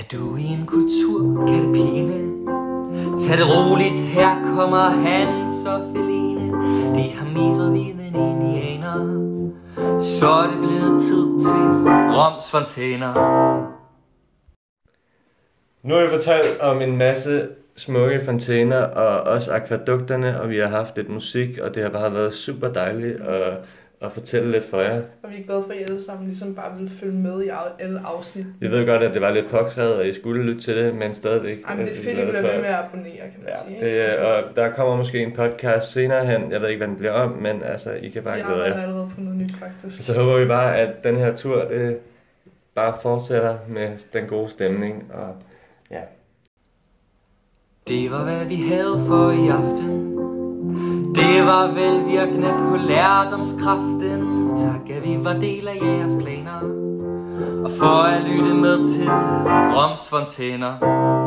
Er du i en kultur, kan det pine? Tag det roligt, her kommer Hans og Feline. De har mere viden end indianer. Så er det blevet tid til Roms fontæner. Nu har vi fortalt om en masse smukke fontæner og også akvadukterne, og vi har haft lidt musik, og det har bare været super dejligt at, at fortælle lidt for jer. Og vi er glade for, at I alle sammen ligesom bare vil følge med i alle afsnit. Vi ved godt, at det var lidt påkrævet, og I skulle lytte til det, men stadigvæk. Jamen, det er fedt, at I bliver ved med at abonnere, kan man Ja, sige. det, ikke? Og der kommer måske en podcast senere hen. Jeg ved ikke, hvad den bliver om, men altså, I kan bare vi glæde arbejder jer. allerede på noget nyt, faktisk. Så håber vi bare, at den her tur, det bare fortsætter med den gode stemning. Og ja, Det var hvad vi havde for i aften det var velvirkende på lærdomskraften. Tak at vi var del af jeres planer. Og for at lytte med til Roms fontæner